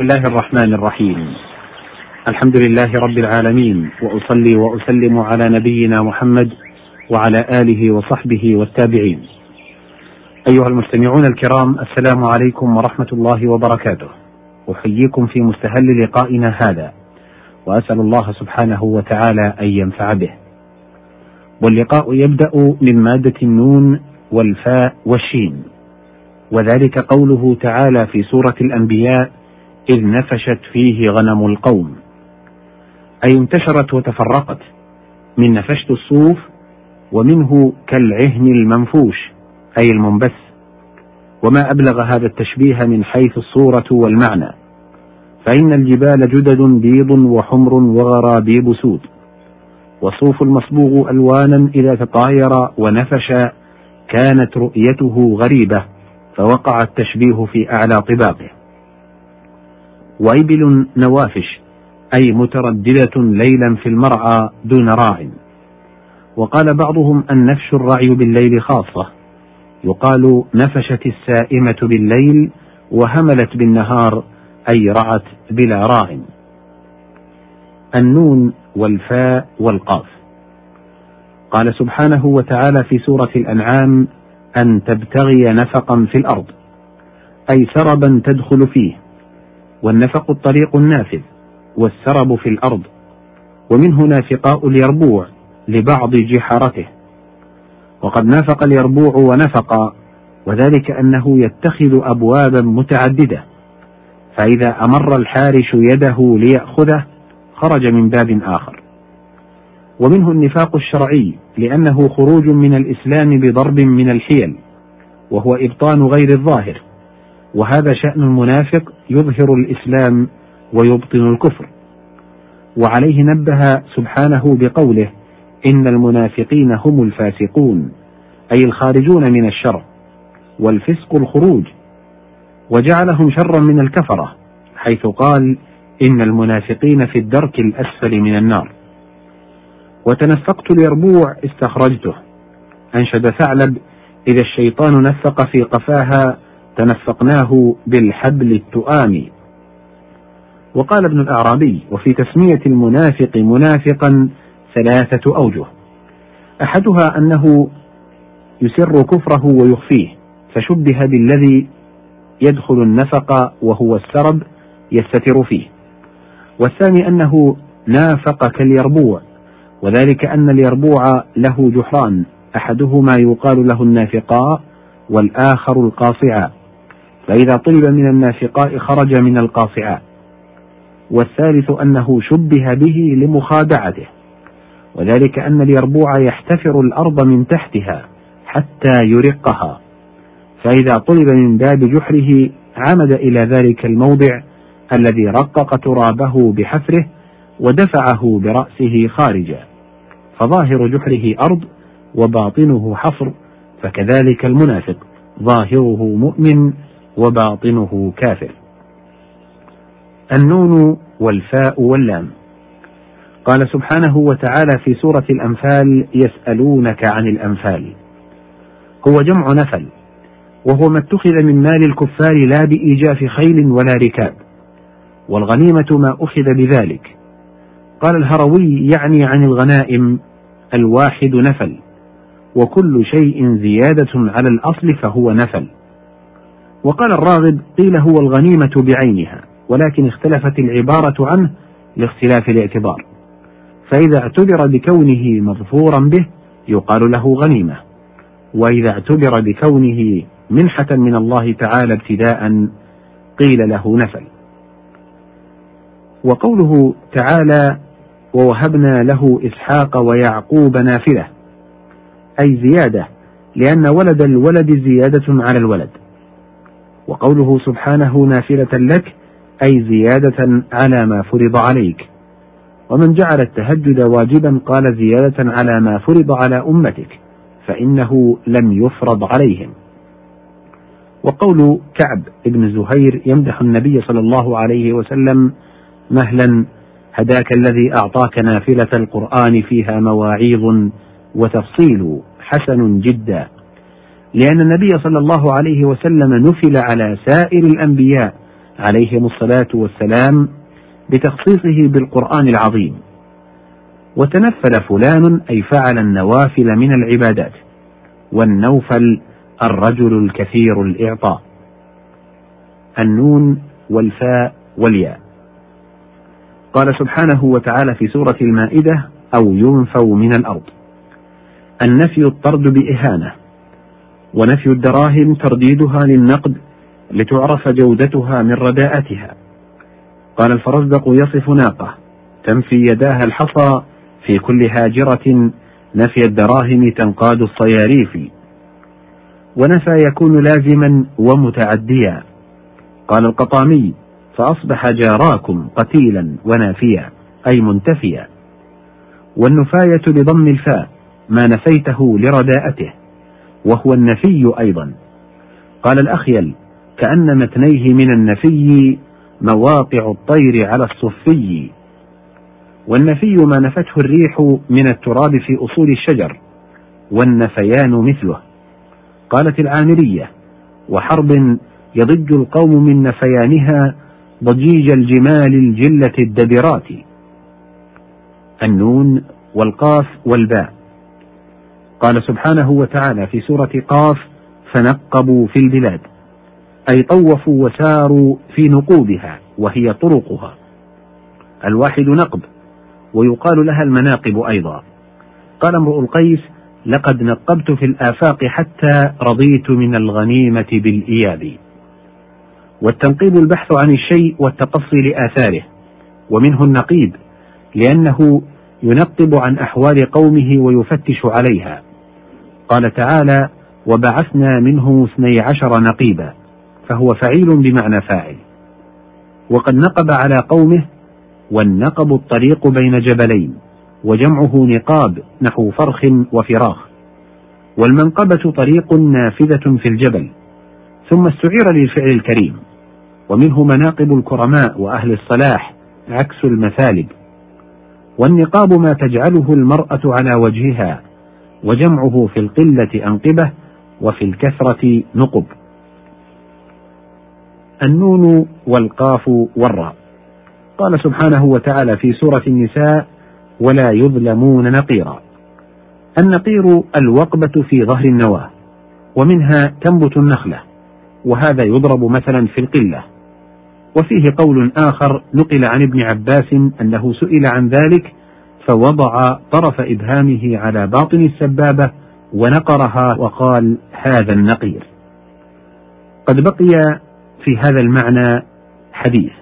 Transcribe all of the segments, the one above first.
بسم الله الرحمن الرحيم. الحمد لله رب العالمين وأصلي وأسلم على نبينا محمد وعلى آله وصحبه والتابعين. أيها المستمعون الكرام السلام عليكم ورحمة الله وبركاته. أحييكم في مستهل لقائنا هذا وأسأل الله سبحانه وتعالى أن ينفع به. واللقاء يبدأ من مادة النون والفاء والشين وذلك قوله تعالى في سورة الأنبياء إذ نفشت فيه غنم القوم. أي انتشرت وتفرقت. من نفشت الصوف ومنه كالعهن المنفوش أي المنبث. وما أبلغ هذا التشبيه من حيث الصورة والمعنى. فإن الجبال جدد بيض وحمر وغرابيب سود. والصوف المصبوغ ألوانا إذا تطاير ونفش كانت رؤيته غريبة فوقع التشبيه في أعلى طباقه. وإبل نوافش أي مترددة ليلا في المرعى دون راع. وقال بعضهم النفش الرعي بالليل خاصة. يقال نفشت السائمة بالليل وهملت بالنهار أي رعت بلا راع. النون والفاء والقاف. قال سبحانه وتعالى في سورة الأنعام أن تبتغي نفقا في الأرض أي سربا تدخل فيه. والنفق الطريق النافذ والسرب في الأرض ومنه نافقاء اليربوع لبعض جحرته. وقد نافق اليربوع ونفق وذلك أنه يتخذ أبوابا متعددة. فإذا أمر الحارش يده ليأخذه خرج من باب آخر. ومنه النفاق الشرعي لأنه خروج من الإسلام بضرب من الحيل وهو إبطان غير الظاهر. وهذا شأن المنافق يظهر الإسلام ويبطن الكفر. وعليه نبه سبحانه بقوله إن المنافقين هم الفاسقون أي الخارجون من الشر والفسق الخروج. وجعلهم شرا من الكفرة حيث قال إن المنافقين في الدرك الأسفل من النار. وتنفقت اليربوع استخرجته أنشد ثعلب إذا الشيطان نفق في قفاها تنفقناه بالحبل التؤام وقال ابن الأعرابي وفي تسمية المنافق منافقا ثلاثة أوجه. أحدها أنه يسر كفره ويخفيه فشبه بالذي يدخل النفق وهو السرب يستتر فيه. والثاني أنه نافق كاليربوع وذلك أن اليربوع له جحران أحدهما يقال له النافقاء والآخر القاصعاء. فإذا طلب من النافقاء خرج من القاصعاء والثالث أنه شبه به لمخادعته. وذلك أن اليربوع يحتفر الأرض من تحتها حتى يرقها. فإذا طلب من باب جحره عمد إلى ذلك الموضع الذي رقق ترابه بحفره ودفعه برأسه خارجا. فظاهر جحره أرض وباطنه حفر فكذلك المنافق ظاهره مؤمن وباطنه كافر. النون والفاء واللام. قال سبحانه وتعالى في سورة الأنفال يسألونك عن الأنفال. هو جمع نفل وهو ما اتخذ من مال الكفار لا بإيجاف خيل ولا ركاب والغنيمة ما أخذ بذلك. قال الهروي يعني عن الغنائم الواحد نفل وكل شيء زيادة على الأصل فهو نفل. وقال الراغب قيل هو الغنيمة بعينها ولكن اختلفت العبارة عنه لاختلاف الاعتبار. فإذا اعتبر بكونه مظفورا به يقال له غنيمة. وإذا اعتبر بكونه منحة من الله تعالى ابتداء قيل له نفل. وقوله تعالى ووهبنا له إسحاق ويعقوب نافلة أي زيادة لأن ولد الولد زيادة على الولد. وقوله سبحانه نافلة لك أي زيادة على ما فرض عليك. ومن جعل التهجد واجبا قال زيادة على ما فرض على أمتك فإنه لم يفرض عليهم. وقول كعب بن زهير يمدح النبي صلى الله عليه وسلم مهلا هداك الذي أعطاك نافلة القرآن فيها مواعيظ وتفصيل حسن جدا. لأن النبي صلى الله عليه وسلم نفل على سائر الأنبياء عليهم الصلاة والسلام بتخصيصه بالقرآن العظيم. وتنفل فلان أي فعل النوافل من العبادات. والنوفل الرجل الكثير الإعطاء. النون والفاء والياء. قال سبحانه وتعالى في سورة المائدة أو ينفوا من الأرض. النفي الطرد بإهانة. ونفي الدراهم ترديدها للنقد لتعرف جودتها من رداءتها. قال الفرزدق يصف ناقة تنفي يداها الحصى في كل هاجرة نفي الدراهم تنقاد الصياريف. ونفى يكون لازما ومتعديا. قال القطامي فأصبح جاراكم قتيلا ونافيا أي منتفيا. والنفاية بضم الفاء ما نفيته لرداءته. وهو النفي أيضا. قال الأخيل كأن متنيه من النفي مواقع الطير على الصفي. والنفي ما نفته الريح من التراب في أصول الشجر والنفيان مثله. قالت العامرية وحرب يضج القوم من نفيانها ضجيج الجمال الجلة الدبرات. النون والقاف والباء. قال سبحانه وتعالى في سورة قاف فنقبوا في البلاد. أي طوفوا وساروا في نقوبها وهي طرقها. الواحد نقب ويقال لها المناقب أيضا. قال امرؤ القيس لقد نقبت في الآفاق حتى رضيت من الغنيمة بالإياب. والتنقيب البحث عن الشيء والتقصي لآثاره ومنه النقيب لأنه ينقب عن أحوال قومه ويفتش عليها. قال تعالى وبعثنا منهم اثني عشر نقيبا فهو فعيل بمعنى فاعل. وقد نقب على قومه والنقب الطريق بين جبلين وجمعه نقاب نحو فرخ وفراخ والمنقبة طريق نافذة في الجبل ثم استعير للفعل الكريم ومنه مناقب الكرماء وأهل الصلاح عكس المثالب والنقاب ما تجعله المرأة على وجهها وجمعه في القلة أنقبة وفي الكثرة نقب. النون والقاف والراء. قال سبحانه وتعالى في سورة النساء ولا يظلمون نقيرا النقير الوقبة في ظهر النواة ومنها تنبت النخلة وهذا يضرب مثلا في القلة. وفيه قول آخر نقل عن ابن عباس أنه سئل عن ذلك فوضع طرف إبهامه على باطن السبابة ونقرها وقال هذا النقير. قد بقي في هذا المعنى حديث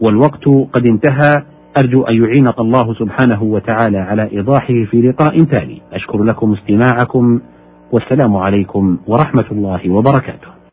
والوقت قد انتهى أرجو أن يعينك الله سبحانه وتعالى على إيضاحه في لقاء تالي. أشكر لكم استماعكم والسلام عليكم ورحمة الله وبركاته.